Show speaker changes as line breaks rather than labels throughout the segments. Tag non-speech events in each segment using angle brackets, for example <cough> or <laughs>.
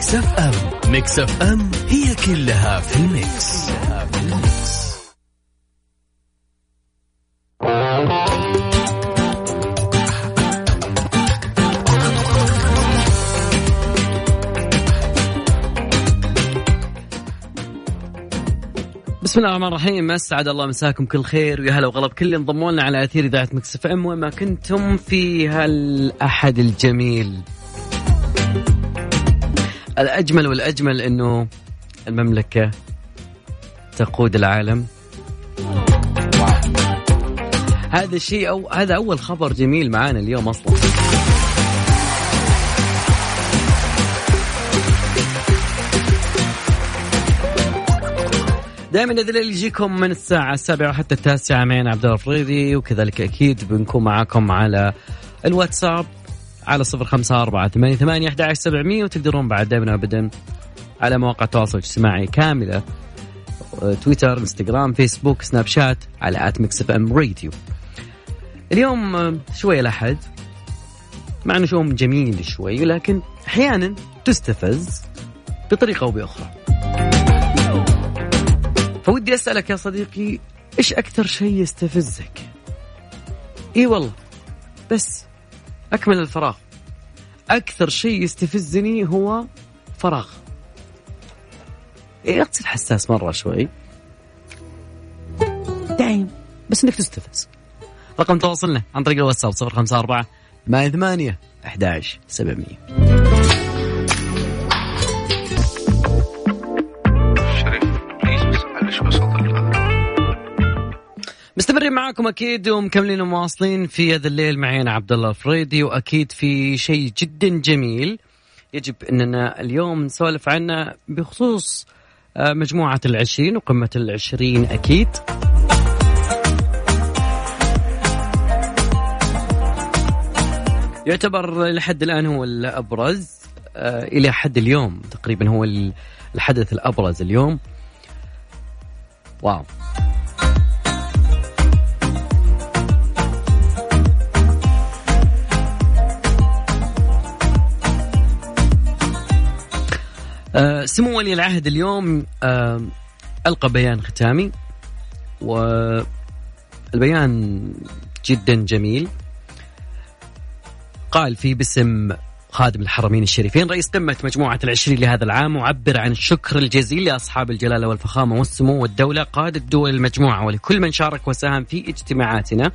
Mix FM Mix FM هي كلها في ال Mix.
بسم الله الرحمن الرحيم أسعد الله مساكم كل خير ويا هلا وغلب كل انضموا لنا على أثير إذاعة Mix FM وين ما كنتم في هالاحد الجميل. الأجمل والأجمل إنه المملكة تقود العالم. هذا الشيء أو هذا أول خبر جميل معانا اليوم أصلا. دائما إذا الليل يجيكم من الساعة السابعة حتى التاسعة معين عبد الله الفريدي وكذلك أكيد بنكون معاكم على الواتساب على صفر خمسة أربعة ثمانية ثمانية أحد عشر سبعمية وتقدرون بعد دائما أبدا على مواقع التواصل الاجتماعي كاملة تويتر إنستغرام فيسبوك سناب شات على at Mix FM Radio اليوم شوية الأحد مع إنه يوم جميل شوي لكن أحيانا تستفز بطريقة أو بأخرى. فودي أسألك يا صديقي إيش أكثر شيء يستفزك؟ إي والله بس أكمل الفراغ. أكثر شيء يستفزني هو فراغ. إيه تصير حساس مرة شوي. دايم بس إنك تستفز. رقم تواصلنا عن طريق الواتساب 054 88 11 700 مستمرين معاكم أكيد ومكملين ومواصلين في هذا الليل. معي أنا عبد الله الفريدي وأكيد في شيء جدا جميل يجب أننا اليوم نسولف عنه بخصوص مجموعة العشرين وقمة العشرين أكيد. يعتبر لحد الآن هو الأبرز إلى حد اليوم تقريبا هو الحدث الأبرز اليوم. واو. سمو ولي العهد اليوم آه ألقى بيان ختامي. والبيان جدا جميل. قال فيه باسم خادم الحرمين الشريفين رئيس قمة مجموعة العشرين لهذا العام وعبر عن الشكر الجزيل لأصحاب الجلالة والفخامة والسمو والدولة قادة دول المجموعة ولكل من شارك وساهم في اجتماعاتنا.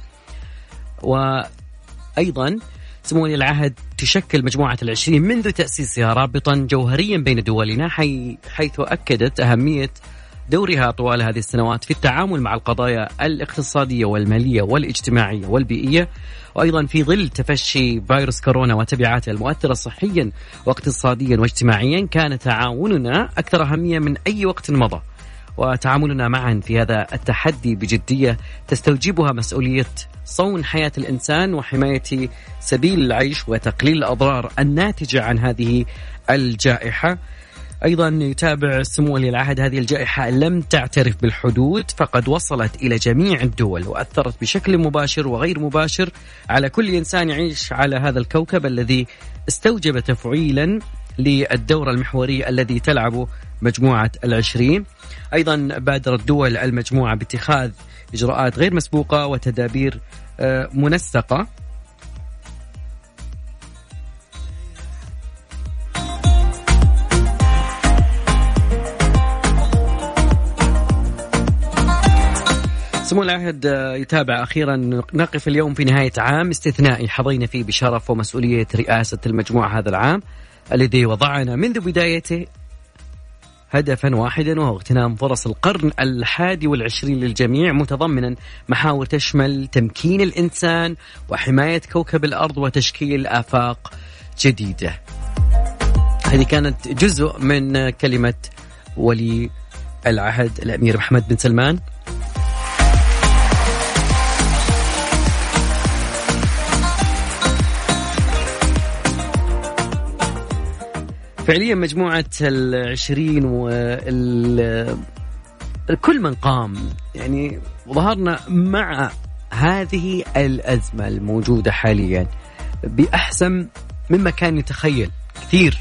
وأيضا سمو ولي العهد تشكل مجموعة العشرين منذ تأسيسها رابطا جوهريا بين دولنا حي حيث أكدت أهمية دورها طوال هذه السنوات في التعامل مع القضايا الاقتصادية والمالية والاجتماعية والبيئية وأيضا في ظل تفشي فيروس كورونا وتبعاته المؤثرة صحيا واقتصاديا واجتماعيا كان تعاوننا أكثر أهمية من أي وقت مضى. وتعاملنا معا في هذا التحدي بجدية تستوجبها مسؤولية صون حياة الإنسان وحماية سبيل العيش وتقليل الأضرار الناتجة عن هذه الجائحة. أيضا يتابع سمو ولي العهد هذه الجائحة لم تعترف بالحدود فقد وصلت إلى جميع الدول وأثرت بشكل مباشر وغير مباشر على كل إنسان يعيش على هذا الكوكب الذي استوجب تفعيلا للدور المحوري الذي تلعبه مجموعة العشرين. أيضا بادرت دول المجموعة باتخاذ إجراءات غير مسبوقة وتدابير منسقة. سمو العهد يتابع أخيرا. نقف اليوم في نهاية عام. استثنائي حظينا فيه بشرف ومسؤولية رئاسة المجموعة هذا العام الذي وضعنا منذ بدايته هدفا واحدا وهو اغتنام فرص القرن الحادي والعشرين للجميع متضمنا محاور تشمل تمكين الإنسان وحماية كوكب الأرض وتشكيل آفاق جديدة. هذه كانت جزء من كلمة ولي العهد الأمير محمد بن سلمان. فعليا مجموعة العشرين وال كل من قام. يعني ظهرنا مع هذه الأزمة الموجودة حاليا بأحسن مما كان يتخيل كثير.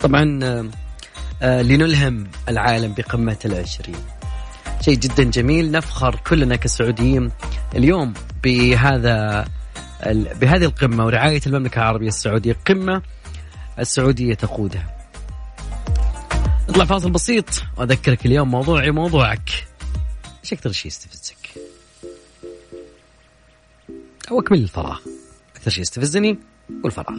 طبعا آه، لنلهم العالم بقمة العشرين. شيء جدا جميل. نفخر كلنا كسعوديين اليوم بهذا بهذه القمة ورعاية المملكة العربية السعودية قمة السعودية تقودها. نطلع فاصل بسيط وأذكرك اليوم موضوعي موضوعك. إيش أكثر شيء يستفزك؟ أو أكمل الفراغ. أكثر شيء يستفزني والفراغ.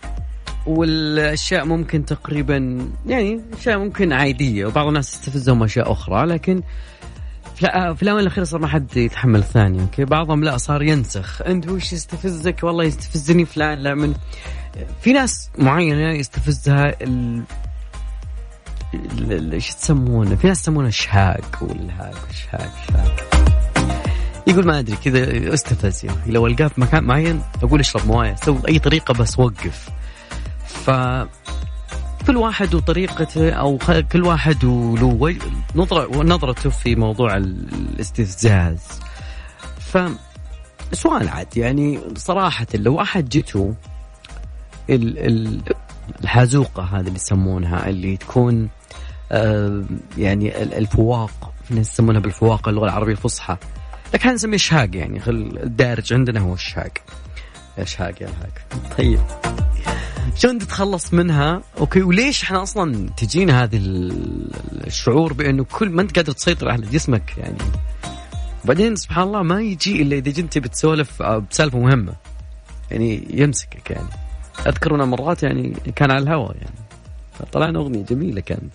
والأشياء ممكن تقريبا يعني أشياء ممكن عادية وبعض الناس تستفزهم أشياء أخرى لكن في الاونه الأخيرة صار ما حد يتحمل الثاني okay؟ بعضهم لا صار ينسخ. أنت وش يستفزك؟ والله يستفزني فلان لا من في ناس معينة يستفزها ال إيش تسمونه؟ في ناس يسمونه شهاق ولا هاك شهاق شهاق. يقول ما أدري كذا استفز يعني. لو ألقاه في مكان معين أقول اشرب مويه سوي أي طريقة بس وقف. ف كل واحد وطريقته أو كل واحد وله نظرته في موضوع الاستفزاز. ف سؤال عاد يعني صراحة لو أحد جته الحازوقة هذه اللي يسمونها اللي تكون يعني الفواق يسمونها بالفواقة اللغة العربية الفصحى. لكن نسميه شهاق يعني الدارج عندنا هو الشهاق. شهاق يا الهاق. طيب. شلون تتخلص منها؟ أوكي وليش إحنا أصلا تجينا هذه الشعور بأنه كل ما أنت قادر تسيطر على جسمك يعني. وبعدين سبحان الله ما يجي إلا إذا جنت بتسولف آه، بسالفة مهمة. يعني يمسكك يعني. أذكر أنا مرات يعني كان على الهواء يعني. طلعنا أغنية جميلة كانت.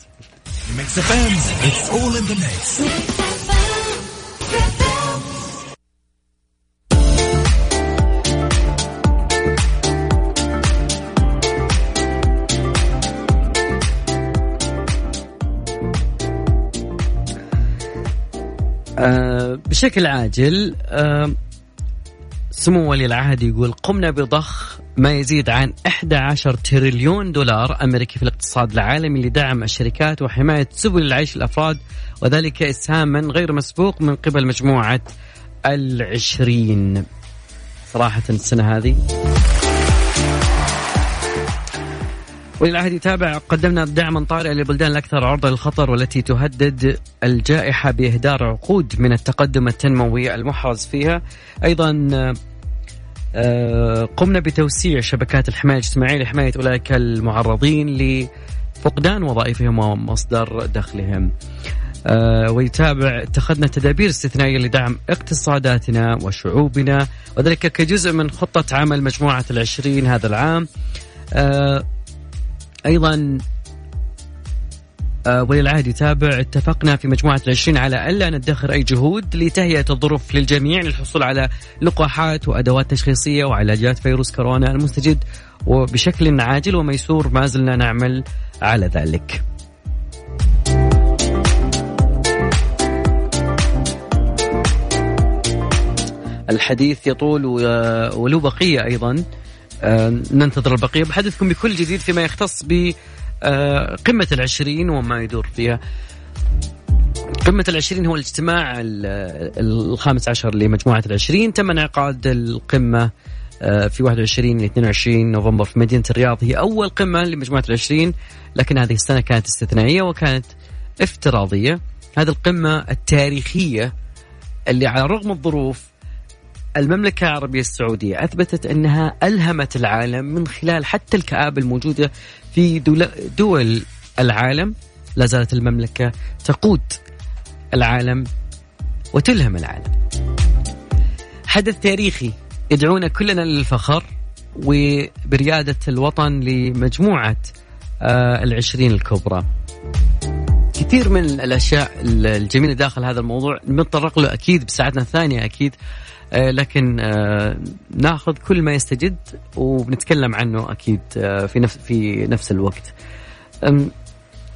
آه، بشكل عاجل آه سمو ولي العهد يقول قمنا بضخ ما يزيد عن 11 تريليون دولار أمريكي في الاقتصاد العالمي لدعم الشركات وحماية سبل العيش الأفراد وذلك إسهاما غير مسبوق من قبل مجموعة العشرين. صراحة السنة هذه وللعهد يتابع قدمنا دعما طارئا للبلدان الأكثر عرضة للخطر والتي تهدد الجائحة بإهدار عقود من التقدم التنموي المحرز فيها أيضا آه، قمنا بتوسيع شبكات الحماية الاجتماعية لحماية أولئك المعرضين لفقدان وظائفهم ومصدر دخلهم. آه، ويتابع اتخذنا تدابير استثنائية لدعم اقتصاداتنا وشعوبنا وذلك كجزء من خطة عمل مجموعة العشرين هذا العام. أيضا آه، ولي العهد يتابع. اتفقنا في مجموعة العشرين على ألا ندخر أي جهود لتهيئة الظروف للجميع للحصول على لقاحات وأدوات تشخيصية وعلاجات فيروس كورونا المستجد وبشكل عاجل وميسور. ما زلنا نعمل على ذلك. الحديث يطول ولو بقية أيضا. ننتظر البقية بحدثكم بكل جديد فيما يختص ب آه، قمة العشرين وما يدور فيها. قمة العشرين هو الاجتماع الخامس عشر لمجموعة العشرين. تم انعقاد القمة آه، في 21 ل 22 نوفمبر في مدينة الرياض. هي أول قمة لمجموعة العشرين لكن هذه السنة كانت استثنائية وكانت افتراضية. هذه القمة التاريخية اللي على رغم الظروف المملكة العربية السعودية أثبتت أنها ألهمت العالم من خلال حتى الكآبة الموجودة في دول العالم. لا زالت المملكة تقود العالم وتلهم العالم. حدث تاريخي يدعونا كلنا للفخر وبريادة الوطن لمجموعة آه، العشرين الكبرى. كثير من الأشياء الجميلة داخل هذا الموضوع بنتطرق له أكيد بساعتنا الثانية أكيد. آه، لكن آه، ناخذ كل ما يستجد وبنتكلم عنه أكيد آه، في نفس في نفس الوقت.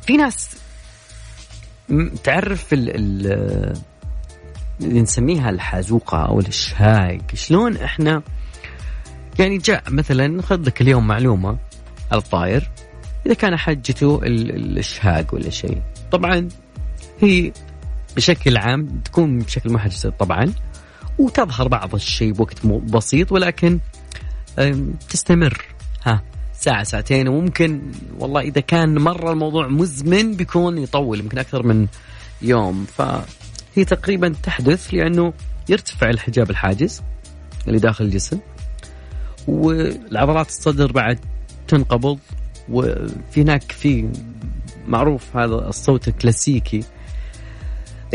في ناس تعرف ال اللي نسميها الحازوقة أو الإشهاق، شلون إحنا يعني جاء مثلا خذ لك اليوم معلومة على الطاير إذا كان حجته الإشهاق ولا شيء، طبعا هي بشكل عام تكون بشكل محجز طبعا. وتظهر بعض الشيء بوقت بسيط ولكن تستمر. ها ساعة ساعتين وممكن والله إذا كان مرة الموضوع مزمن بيكون يطول يمكن أكثر من يوم. فهي تقريبا تحدث لأنه يرتفع الحجاب الحاجز اللي داخل الجسم والعضلات الصدر بعد تنقبض وفي هناك في معروف هذا الصوت الكلاسيكي.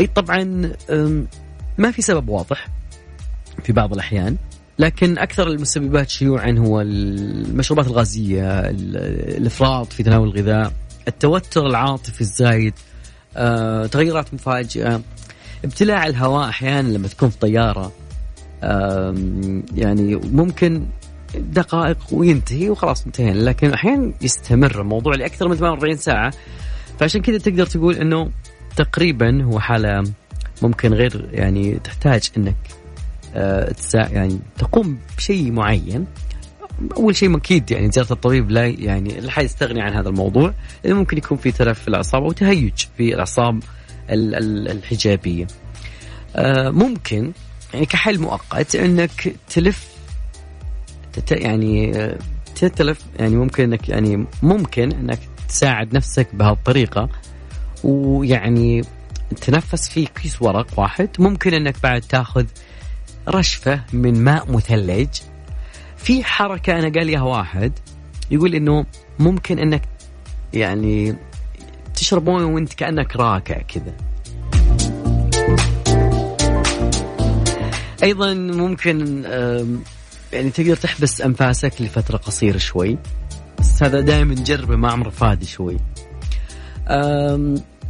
أي طبعا ما في سبب واضح. في بعض الأحيان لكن أكثر المسببات شيوعا هو المشروبات الغازية الإفراط في تناول الغذاء التوتر العاطفي الزايد آه، تغيرات مفاجئة. ابتلاع الهواء أحيانا لما تكون في طيارة يعني ممكن دقائق وينتهي وخلاص انتهينا لكن أحيانا يستمر الموضوع لأكثر من 48 ساعة. فعشان كذا تقدر تقول إنه تقريبا هو حالة ممكن غير يعني تحتاج إنك آه، يعني تقوم بشيء معين. أول شيء أكيد يعني زيارة الطبيب لا يعني لا يستغني عن هذا الموضوع. لأنه ممكن يكون في تلف في الأعصاب أو تهيج في الأعصاب الحجابية. آه، ممكن يعني كحل مؤقت إنك تلف يعني آه، تتلف يعني ممكن إنك يعني ممكن إنك تساعد نفسك بهالطريقة. ويعني تنفس في كيس ورق واحد. ممكن إنك بعد تاخذ رشفة من ماء مثلج. في حركة أنا قال لي واحد يقول إنه ممكن إنك يعني تشرب مويه وأنت كأنك راكع كذا. أيضا ممكن يعني تقدر تحبس أنفاسك لفترة قصيرة شوي. بس هذا دائما نجربه مع عمر فادي شوي.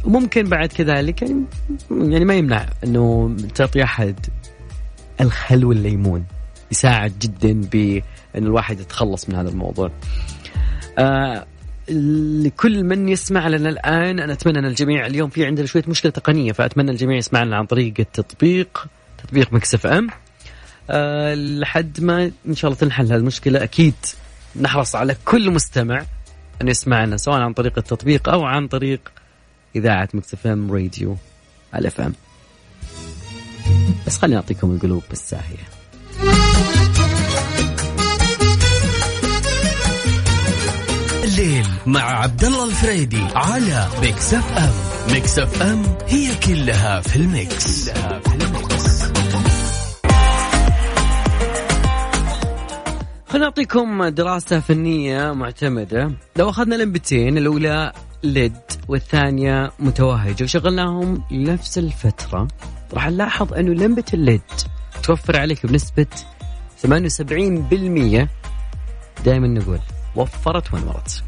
وممكن بعد كذلك يعني يعني ما يمنع إنه تعطي أحد الخل والليمون يساعد جدا بأن الواحد يتخلص من هذا الموضوع. آه لكل من يسمع لنا الآن أنا أتمنى أن الجميع اليوم في عندنا شوية مشكلة تقنية فأتمنى الجميع يسمع لنا عن طريق التطبيق تطبيق Mix FM. آه لحد ما إن شاء الله تنحل هالمشكلة أكيد نحرص على كل مستمع أن يسمعنا سواء عن طريق التطبيق أو عن طريق إذاعة Mix FM Radio الاف إم. بس خليني أعطيكم القلوب بالساهية.
الليل مع عبد الله الفريدي على ميكس اف ام ميكس اف ام هي كلها في الميكس, كلها في الميكس.
خلينا نعطيكم دراسة فنية معتمدة. لو أخذنا لمبتين الأولى ليد والثانية متوهجة وشغلناهم لنفس الفترة. راح نلاحظ أنه لمبة الليد توفر عليك بنسبة 78% دائما نقول وفرت ونورت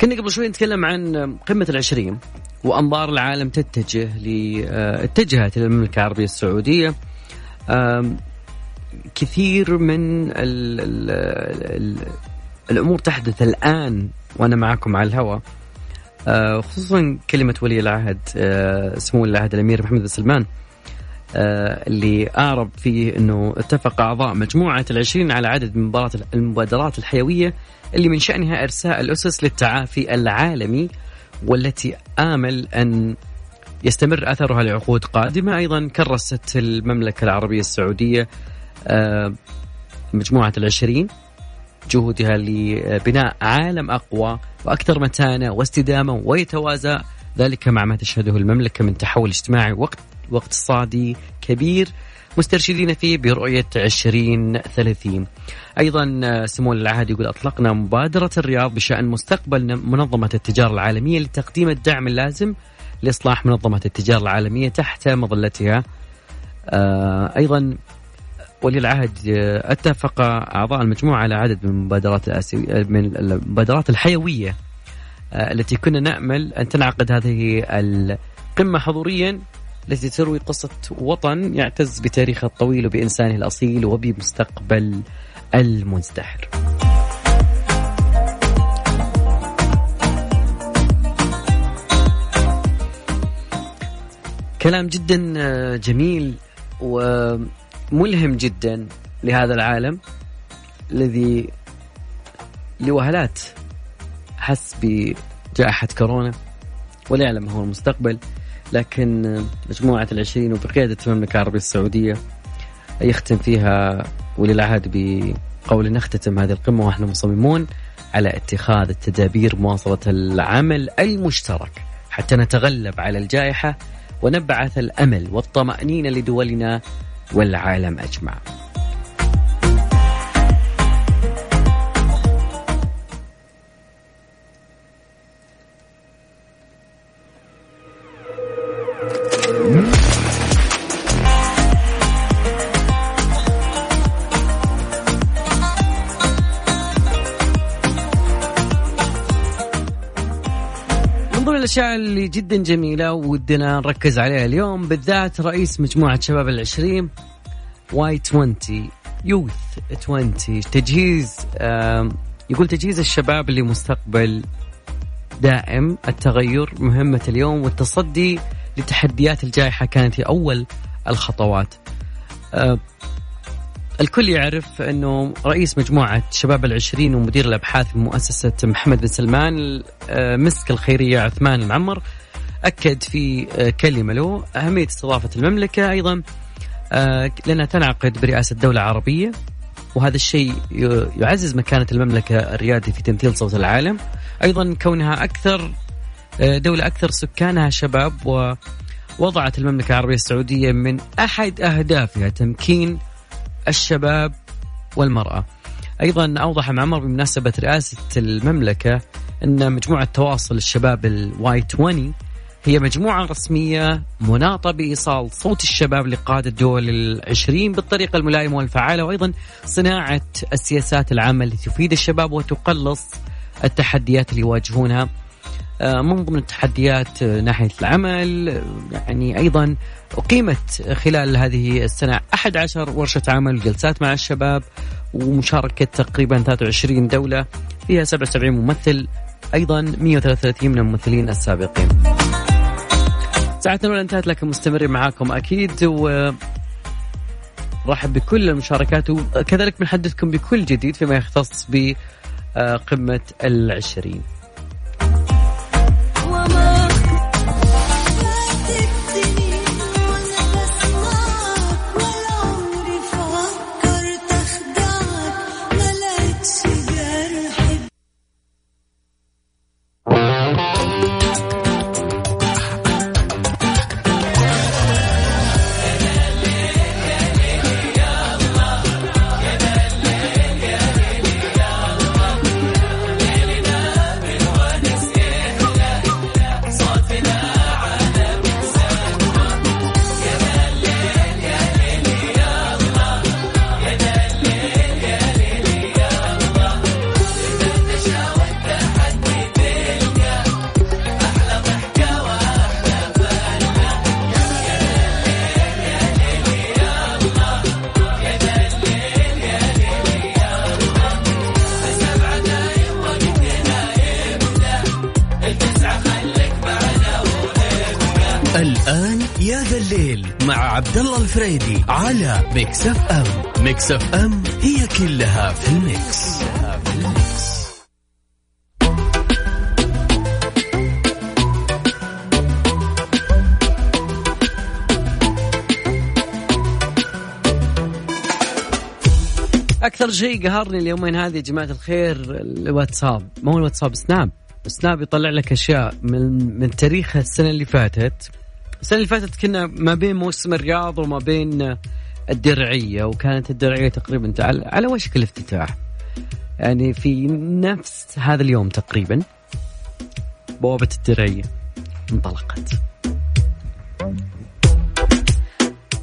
كنا قبل شوي نتكلم عن قمة العشرين وأنظار العالم تتجه آه، اتجهت إلى المملكة العربية السعودية. كثير من ال ال ال الأمور تحدث الآن وأنا معكم على الهواء. آه، خصوصا كلمة ولي العهد آه، سمو العهد الأمير محمد بن سلمان آه، اللي أعرب فيه أنه اتفق أعضاء مجموعة العشرين على عدد من المبادرات الحيوية اللي من شأنها إرساء الأسس للتعافي العالمي والتي آمل أن يستمر أثرها لعقود قادمة. أيضا كرست المملكة العربية السعودية مجموعة العشرين جهودها لبناء عالم أقوى وأكثر متانة واستدامة ويتوازى. ذلك مع ما تشهده المملكة من تحول اجتماعي وقت واقتصادي كبير. مسترشدين فيه برؤية 2030 أيضا سمو العهد يقول أطلقنا مبادرة الرياض بشأن مستقبل منظمة التجارة العالمية لتقديم الدعم اللازم لإصلاح منظمة التجارة العالمية تحت مظلتها. آه، أيضا ولي العهد اتفق أعضاء المجموعة على عدد من المبادرات الآسيوية من المبادرات الحيوية التي كنا نأمل أن تنعقد هذه القمة حضوريا التي تروي قصة وطن يعتز بتاريخه الطويل وبإنسانه الأصيل وبمستقبل المزدهر. كلام جدا آه، جميل وملهم جدا لهذا العالم الذي لوهلات حس بجائحة كورونا ولا يعلم هو المستقبل لكن مجموعة العشرين وبقيادة المملكة العربية السعودية يختم فيها ولي العهد بقول نختتم هذه القمة ونحن مصممون على اتخاذ التدابير مواصلة العمل المشترك حتى نتغلب على الجائحة ونبعث الأمل والطمأنينة لدولنا والعالم أجمع. الاشياء اللي جدا جميلة ودنا نركز عليها اليوم. بالذات رئيس مجموعة شباب العشرين واي 20 يوث 20 تجهيز يقول تجهيز الشباب لمستقبل دائم. التغير مهمة اليوم والتصدي لتحديات الجائحة كانت أول الخطوات. الكل يعرف أنه رئيس مجموعة شباب العشرين ومدير الأبحاث في مؤسسة محمد بن سلمان آه، مسك الخيرية عثمان المعمر أكد في آه، كلمة له. أهمية استضافة المملكة أيضا آه، لأنها تنعقد برئاسة دولة عربية وهذا الشيء يعزز مكانة المملكة الريادي في تمثيل صوت العالم. أيضا كونها أكثر دولة أكثر سكانها شباب ووضعت المملكة العربية السعودية من أحد أهدافها تمكين الشباب والمرأة. أيضا أوضح معمر بمناسبة رئاسة المملكة أن مجموعة تواصل الشباب الواي 20 هي مجموعة رسمية مناطة بإيصال صوت الشباب لقادة الدول العشرين بالطريقة الملائمة والفعالة وأيضا صناعة السياسات العامة التي تفيد الشباب وتقلص التحديات اللي يواجهونها. من ضمن التحديات آه، ناحية العمل يعني أيضا أقيمت خلال هذه السنة 11 ورشة عمل وجلسات مع الشباب ومشاركة تقريبا 23 دولة فيها 77 ممثل أيضا 133 من الممثلين السابقين. ساعتنا الأولى انتهت لكن مستمرين معاكم أكيد و رحب بكل المشاركات وكذلك بنحدثكم بكل جديد فيما يختص بقمة العشرين.
عبد الله الفريدي على Mix FM Mix FM هي كلها في ال
Mix, أكثر شيء قهرني اليومين هذه يا جماعة الخير الواتساب. ما هو الواتساب سناب. سناب يطلع لك أشياء من من تاريخ السنة اللي فاتت. السنة اللي فاتت كنا ما بين موسم الرياض وما بين الدرعية وكانت الدرعية تقريبا على وشك الافتتاح. يعني في نفس هذا اليوم تقريبا بوابة الدرعية انطلقت.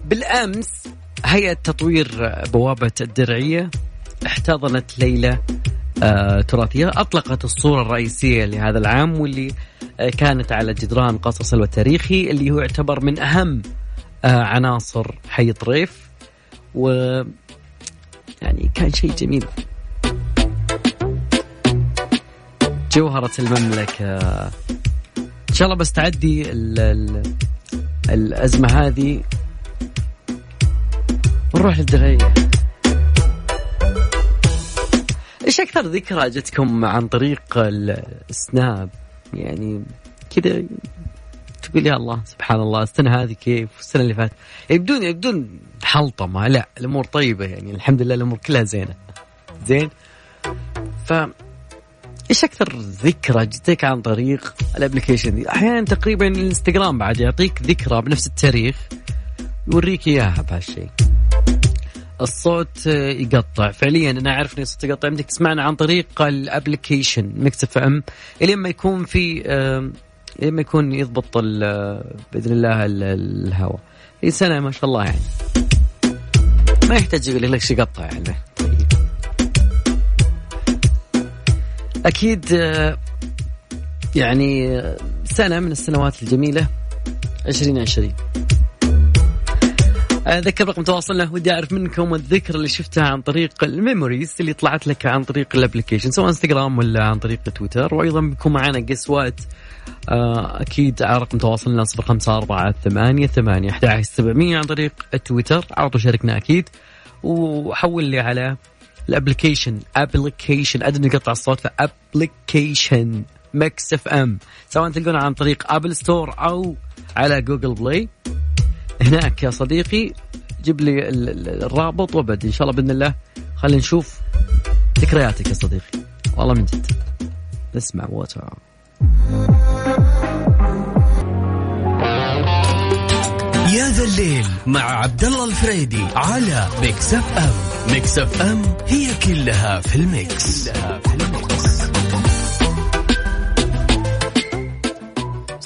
بالأمس هيئة تطوير بوابة الدرعية احتضنت ليلة آه تراثية. أطلقت الصورة الرئيسية لهذا العام واللي آه كانت على جدران قصص التاريخي اللي هو يعتبر من أهم آه عناصر حي طريف و يعني كان شيء جميل. جوهرة المملكة. إن شاء الله بس تعدي ال ال الأزمة هذه ونروح للدرعية إيش أكثر ذكرى جتكم عن طريق السناب؟ يعني كذا تقول يا الله سبحان الله السنة هذه كيف؟ السنة اللي فاتت. يعني بدون بدون حلطمه لا الأمور طيبة يعني الحمد لله الأمور كلها زينة. زين؟ ف إيش أكثر ذكرى جتك عن طريق ال application دي؟ أحيانا تقريبا الإنستغرام بعد يعطيك ذكرى بنفس التاريخ يوريك إياها بهالشيء. الصوت يقطع. فعليا أنا أعرف ان الصوت يقطع. بدك تسمعنا عن طريق ال application ميكس اف أم الين ما يكون في الين ما يكون يضبط بإذن الله الهواء. سنة ما شاء الله يعني. ما يحتاج يقول لك يقطع يعني. أكيد يعني سنة من السنوات الجميلة 2020 أذكر رقم تواصلنا ودي أعرف منكم الذكرى اللي شفتها عن طريق ال memories اللي طلعت لك عن طريق ال application سواء إنستغرام ولا عن طريق تويتر. وأيضا بيكون معنا قسوات أكيد على رقم تواصلنا 054 ثمانية ثمانية 11 700 عن طريق تويتر. على طول شاركنا أكيد. وحول لي على ال application application ادري نقطع الصوت ف application ميكس إف إم سواء تلقونا عن طريق أبل ستور أو على جوجل بلاي. هناك يا صديقي. جيب لي الرابط وابد إن شاء الله بإذن الله خلينا نشوف ذكرياتك يا صديقي. والله من جد. نسمع واتر
يا ذا الليل مع عبد الله الفريدي على ميكس اف ام ميكس اف ام هي كلها في الميكس, كلها في الميكس.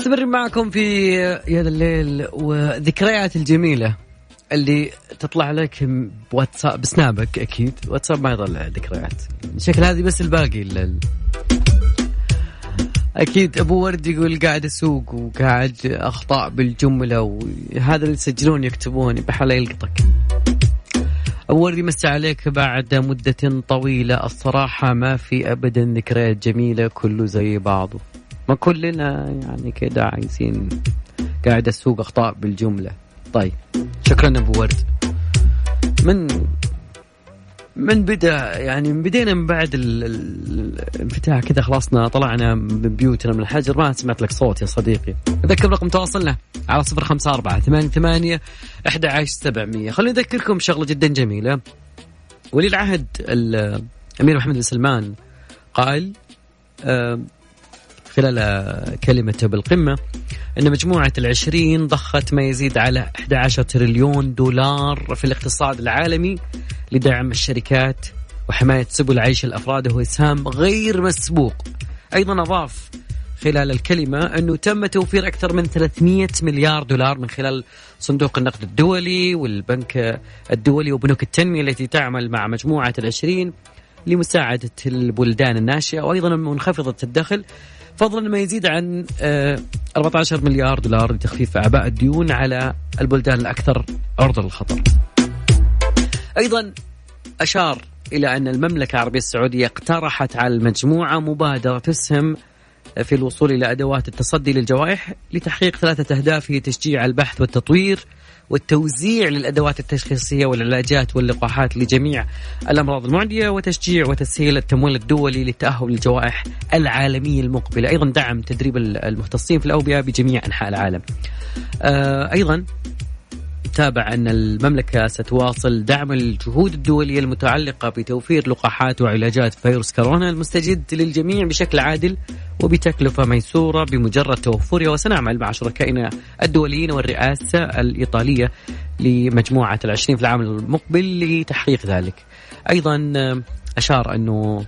مستمرين معكم في يا الليل وذكريات الجميلة اللي تطلع لك بواتساب بسنابك أكيد. واتساب ما يطلع ذكريات. شكل هذه بس الباقي اللي أكيد أبو ورد يقول قاعد أسوق وقاعد اخطاء بالجملة وهذا اللي يسجلون يكتبون بحال يلقطك. أبو ورد يمسي عليك بعد مدة طويلة. الصراحة ما في ابدا ذكريات جميلة كله زي بعضه. ما كلنا يعني كده عايزين قاعد اسوق أخطاء بالجملة. طيب شكرا أبو ورد. من من بدا يعني من بدينا من بعد الانفتاح كذا خلصنا طلعنا من بيوتنا من الحجر. ما سمعت لك صوت يا صديقي. أذكر رقم تواصلنا على صفر خمسة أربعة ثمانية ثمانية أحد عشر سبعمية. خليني أذكركم شغلة جدا جميلة. ولي العهد الأمير محمد بن سلمان قال خلال كلمته بالقمة أن مجموعة العشرين ضخت ما يزيد على 11 تريليون دولار في الاقتصاد العالمي لدعم الشركات وحماية سبل عيش الأفراد وهو إسهام غير مسبوق. أيضا أضاف خلال الكلمة أنه تم توفير أكثر من 300 مليار دولار من خلال صندوق النقد الدولي والبنك الدولي وبنوك التنمية التي تعمل مع مجموعة العشرين لمساعدة البلدان الناشئة. وأيضا منخفضة الدخل فضلا ما يزيد عن 14 مليار دولار لتخفيف أعباء الديون على البلدان الأكثر عرضة للخطر. أيضا أشار إلى أن المملكة العربية السعودية اقترحت على المجموعة مبادرة تسهم في الوصول إلى أدوات التصدي للجوائح لتحقيق ثلاثة أهداف هي تشجيع البحث والتطوير والتوزيع للأدوات التشخيصية والعلاجات واللقاحات لجميع الأمراض المعدية وتشجيع وتسهيل التمويل الدولي للتأهل للجوائح العالمية المقبلة، أيضا دعم تدريب المختصين في الأوبئة بجميع أنحاء العالم. آه، أيضا تابع أن المملكة ستواصل دعم الجهود الدولية المتعلقة بتوفير لقاحات وعلاجات فيروس كورونا المستجد للجميع بشكل عادل وبتكلفة ميسورة بمجرد توفرها وسنعمل مع شركائنا الدوليين والرئاسة الإيطالية لمجموعة العشرين في العام المقبل لتحقيق ذلك. أيضا أشار أنه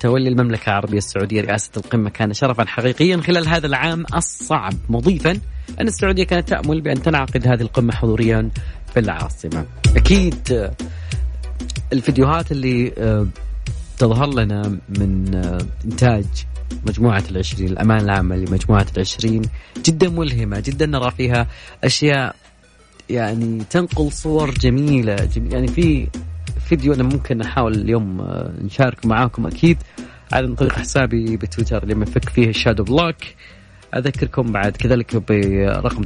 تولي المملكة العربية السعودية رئاسة القمة كان شرفا حقيقيا خلال هذا العام الصعب مضيفا أن السعودية كانت تأمل بأن تنعقد هذه القمة حضوريا في العاصمة أكيد الفيديوهات اللي آه، تظهر لنا من آه، إنتاج مجموعة العشرين الأمان العامة لمجموعة العشرين جدا ملهمة جدا نرى فيها أشياء يعني تنقل صور جميلة يعني في فيديو أنا ممكن أحاول اليوم آه، نشارك معاكم أكيد على طريق حسابي بتويتر لما فك فيه ال shadow block أذكركم بعد كذلك برقم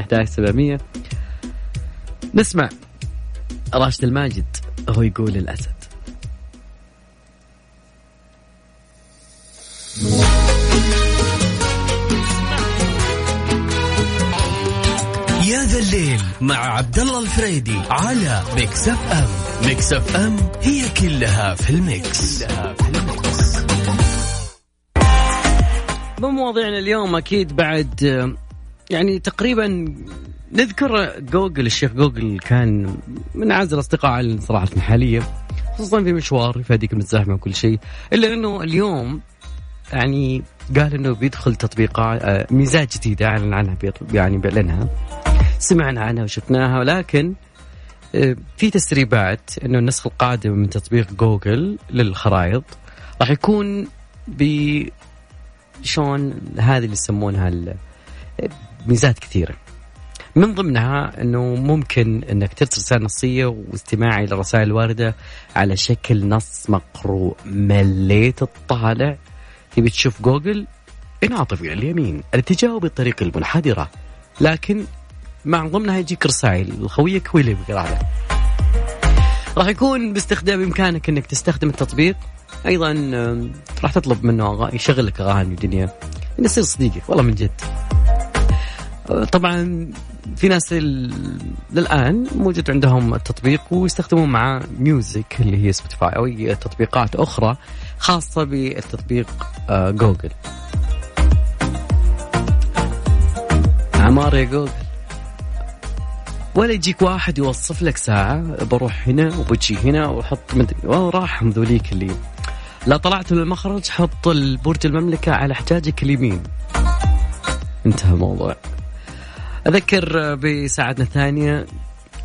أحداش سبعمية. نسمع راشد الماجد هو يقول الأسد
يا ذا الليل مع عبد الله الفريدي على ميكس أف أم. ميكس أف أم هي كلها في الميكس, كلها في الميكس.
بمواضيعنا اليوم أكيد بعد يعني تقريبا نذكر جوجل الشيخ جوجل كان من أعز الأصدقاء على صراحة حاليا خصوصا في مشوار يفاديك من الزحمه وكل شيء إلا إنه اليوم يعني قال إنه بيدخل تطبيقات آه، ميزات جديدة أعلن عنها يعني بيعلنها سمعنا عنها وشفناها ولكن آه، في تسريبات إنه النسخه القادمة من تطبيق جوجل للخرائط راح يكون شلون هذه اللي يسمونها ميزات كثيرة. من ضمنها إنه ممكن إنك ترسل رسالة نصية واستماعي للرسائل الواردة على شكل نص مقروء. مليت الطالع. تبي تشوف جوجل؟ انعطف إلى اليمين. الاتجاه بالطريق المنحدرة. لكن مع ضمنها يجيك رسائل. خويك هو اللي راح يكون باستخدام بامكانك إنك تستخدم التطبيق. أيضا راح تطلب منه يشغل لك أغاني ودنيا. يصير صديقك والله من جد. طبعا في ناس للآن موجود عندهم التطبيق ويستخدمون مع music اللي هي سبوتيفاي أو تطبيقات أخرى خاصة بالتطبيق آه، جوجل. عمار يا جوجل. ولا يجيك واحد يوصف لك ساعة بروح هنا وبجي هنا وحط مدري راح ذوليك اللي لا طلعت من المخرج حط البرج المملكة على حجاجك اليمين. انتهى الموضوع. أذكر بساعتنا الثانية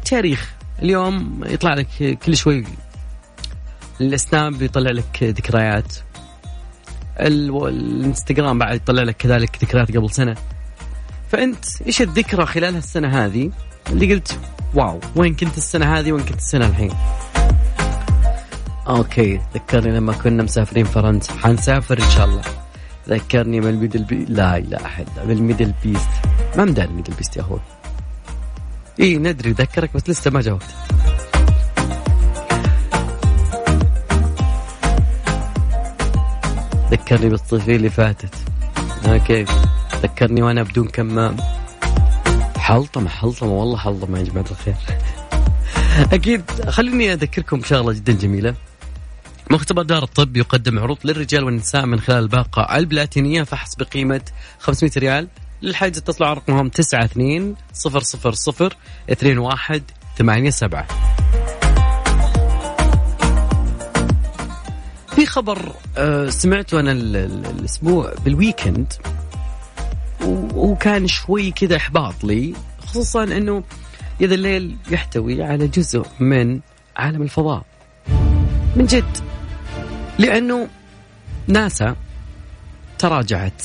تاريخ. اليوم يطلع لك كل شوي السناب بيطلع لك ذكريات. الإنستغرام بعد يطلع لك كذلك ذكريات قبل سنة. فأنت إيش الذكرى خلال هالسنة هذه اللي قلت wow وين كنت السنة هذه وين كنت السنة الحين؟ okay ذكرني لما كنا مسافرين فرنسا. حنسافر إن شاء الله. ذكرني من الميدل بي لا لا احد من الميدل بيست. ما مداني الميدل بيست يا أخوي؟ إي ندري ذكرك بس لسه ما جاوبت. ذكرني بالصيفية اللي فاتت. أوكي. ذكرني وأنا بدون كمام. حلطمة حلطمة والله حلطمة يا جماعة الخير. <laughs> أكيد خليني أذكركم بشغلة جدا جميلة. مختبر دار الطب يقدم عروض للرجال والنساء من خلال الباقة البلاتينية فحص بقيمة 500 ريال. للحجز اتصلوا على رقمهم 92 000 21 87 في خبر آه، سمعته أنا الأسبوع بالويكند وكان شوي كذا إحباط لي خصوصا إنه يد الليل يحتوي على جزء من عالم الفضاء. من جد. لأنه ناسا تراجعت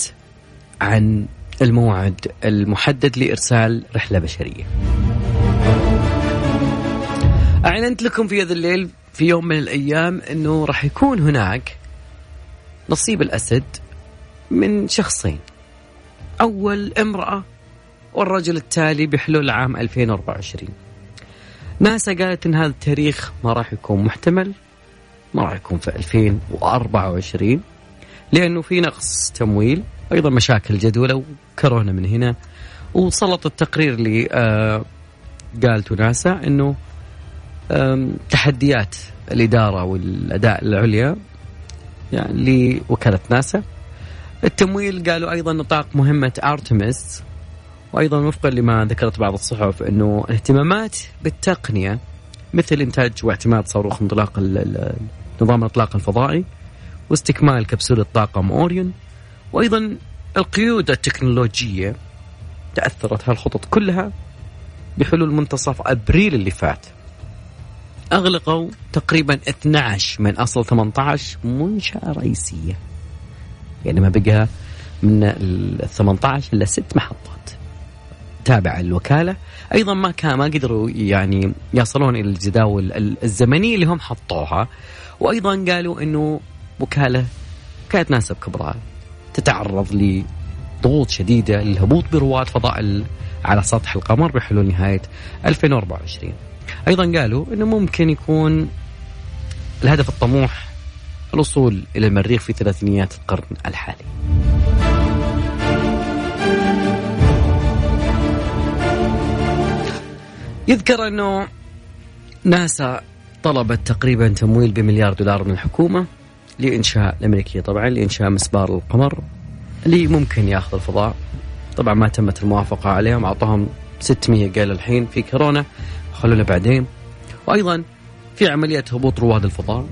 عن الموعد المحدد لإرسال رحلة بشرية. أعلنت لكم في هذا الليل في يوم من الأيام إنه راح يكون هناك نصيب الأسد من شخصين. أول امرأة والرجل التالي بحلول عام 2024 ناسا قالت إن هذا التاريخ ما راح يكون محتمل. ما راح يكون في 2024 لأنه في نقص تمويل أيضا مشاكل جدولة وكورونا من هنا وسلط التقرير اللي آه قالته ناسا إنه تحديات الإدارة والأداء العليا يعني لوكاله ناسا. التمويل قالوا أيضا نطاق مهمة ارتمس وأيضا وفقا لما ذكرت بعض الصحف إنه اهتمامات بالتقنية مثل إنتاج واعتماد صاروخ انطلاق نظام الإطلاق الفضائي واستكمال كبسولة طاقم أوريون وأيضا القيود التكنولوجية تأثرت هالخطط كلها بحلول منتصف أبريل اللي فات. أغلقوا تقريبا 12 من أصل 18 منشأة رئيسية. يعني ما بقى من ال 18 إلا ست محطات. تابعة للوكالة أيضا ما كان ما قدروا يعني يصلون إلى الجداول الزمنية اللي هم حطوها. وأيضا قالوا أنه وكالة وكالة ناسا بكبرها تتعرض لضغوط شديدة للهبوط برواد فضاء على سطح القمر بحلول نهاية 2024 أيضا قالوا أنه ممكن يكون الهدف الطموح الوصول إلى المريخ في ثلاثينيات القرن الحالي. يذكر أنه ناسا طلبت تقريبا تمويل بمليار دولار من الحكومة لإنشاء الأمريكية طبعا لإنشاء مسبار القمر اللي ممكن ياخذ الفضاء. طبعا ما تمت الموافقة عليهم أعطاهم 600 قال الحين في كورونا خلونا بعدين. وأيضا في عملية هبوط رواد الفضاء.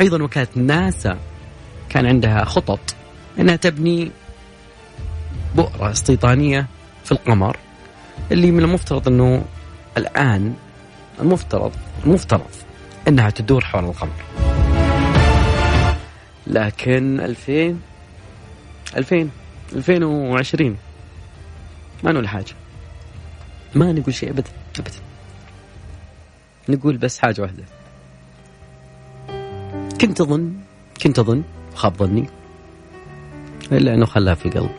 أيضا وكالة ناسا كان عندها خطط أنها تبني بؤرة استيطانية في القمر اللي من المفترض أنه الآن المفترض المفترض أنها تدور حول القمر. لكن 2000 2000 2020 ما نقول حاجة. ما نقول شيء أبدا أبدا. نقول بس حاجة واحدة. كنت أظن كنت أظن خاب ظني. إلا أنه خلاها في القلب.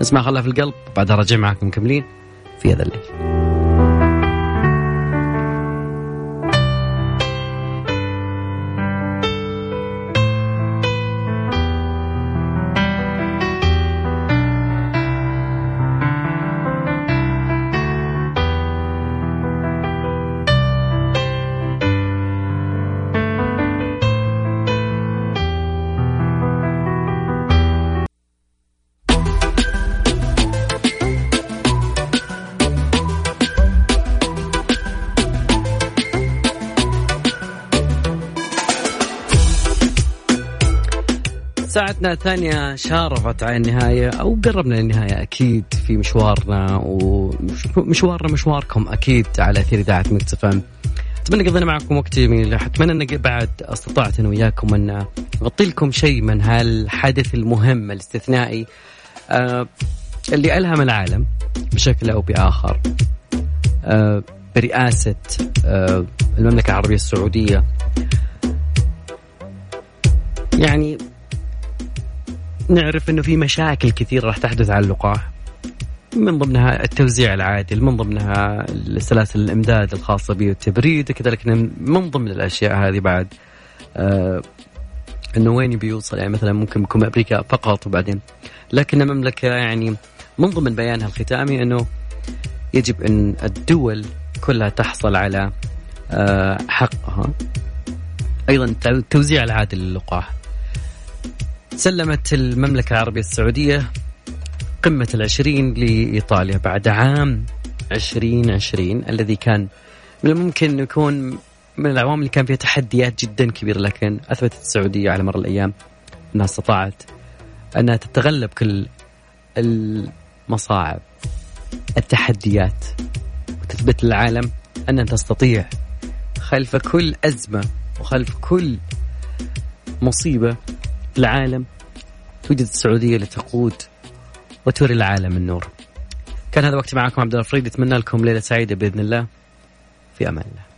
نسمع خلاها في القلب. بعدها راجع معكم مكملين في هذا الليل. ساعتنا الثانية شارفت على النهاية أو قربنا للنهاية أكيد في مشوارنا ومشوارنا مشواركم أكيد على أثير إذاعة مكتفة أتمنى قضينا معكم وقت جميل. أتمنى أن بعد استطعت أنا وياكم أن نغطي لكم شيء من هالحدث المهم الاستثنائي آه اللي ألهم العالم بشكل أو بآخر آه برئاسة آه المملكة العربية السعودية. يعني نعرف إنه في مشاكل كثيره راح تحدث على اللقاح. من ضمنها التوزيع العادل من ضمنها سلاسل الإمداد الخاصة بالتبريد كذلك من ضمن الأشياء هذه بعد آه إنه وين بيوصل؟ يعني مثلا ممكن يكون أمريكا فقط وبعدين. لكن المملكة يعني من ضمن بيانها الختامي إنه يجب إن الدول كلها تحصل على آه حقها. أيضا التوزيع العادل للقاح. سلمت المملكة العربية السعودية قمة العشرين لإيطاليا بعد عام عشرين عشرين الذي كان من الممكن يكون من الأعوام اللي كان فيها تحديات جدا كبيرة لكن أثبتت السعودية على مر الأيام أنها استطاعت أنها تتغلب كل المصاعب التحديات وتثبت للعالم أنها تستطيع خلف كل أزمة وخلف كل مصيبة العالم توجد السعودية لتقود وتوري العالم النور. كان هذا وقتي معكم عبد الفريد اتمنى لكم ليلة سعيدة بإذن الله. في أمان الله.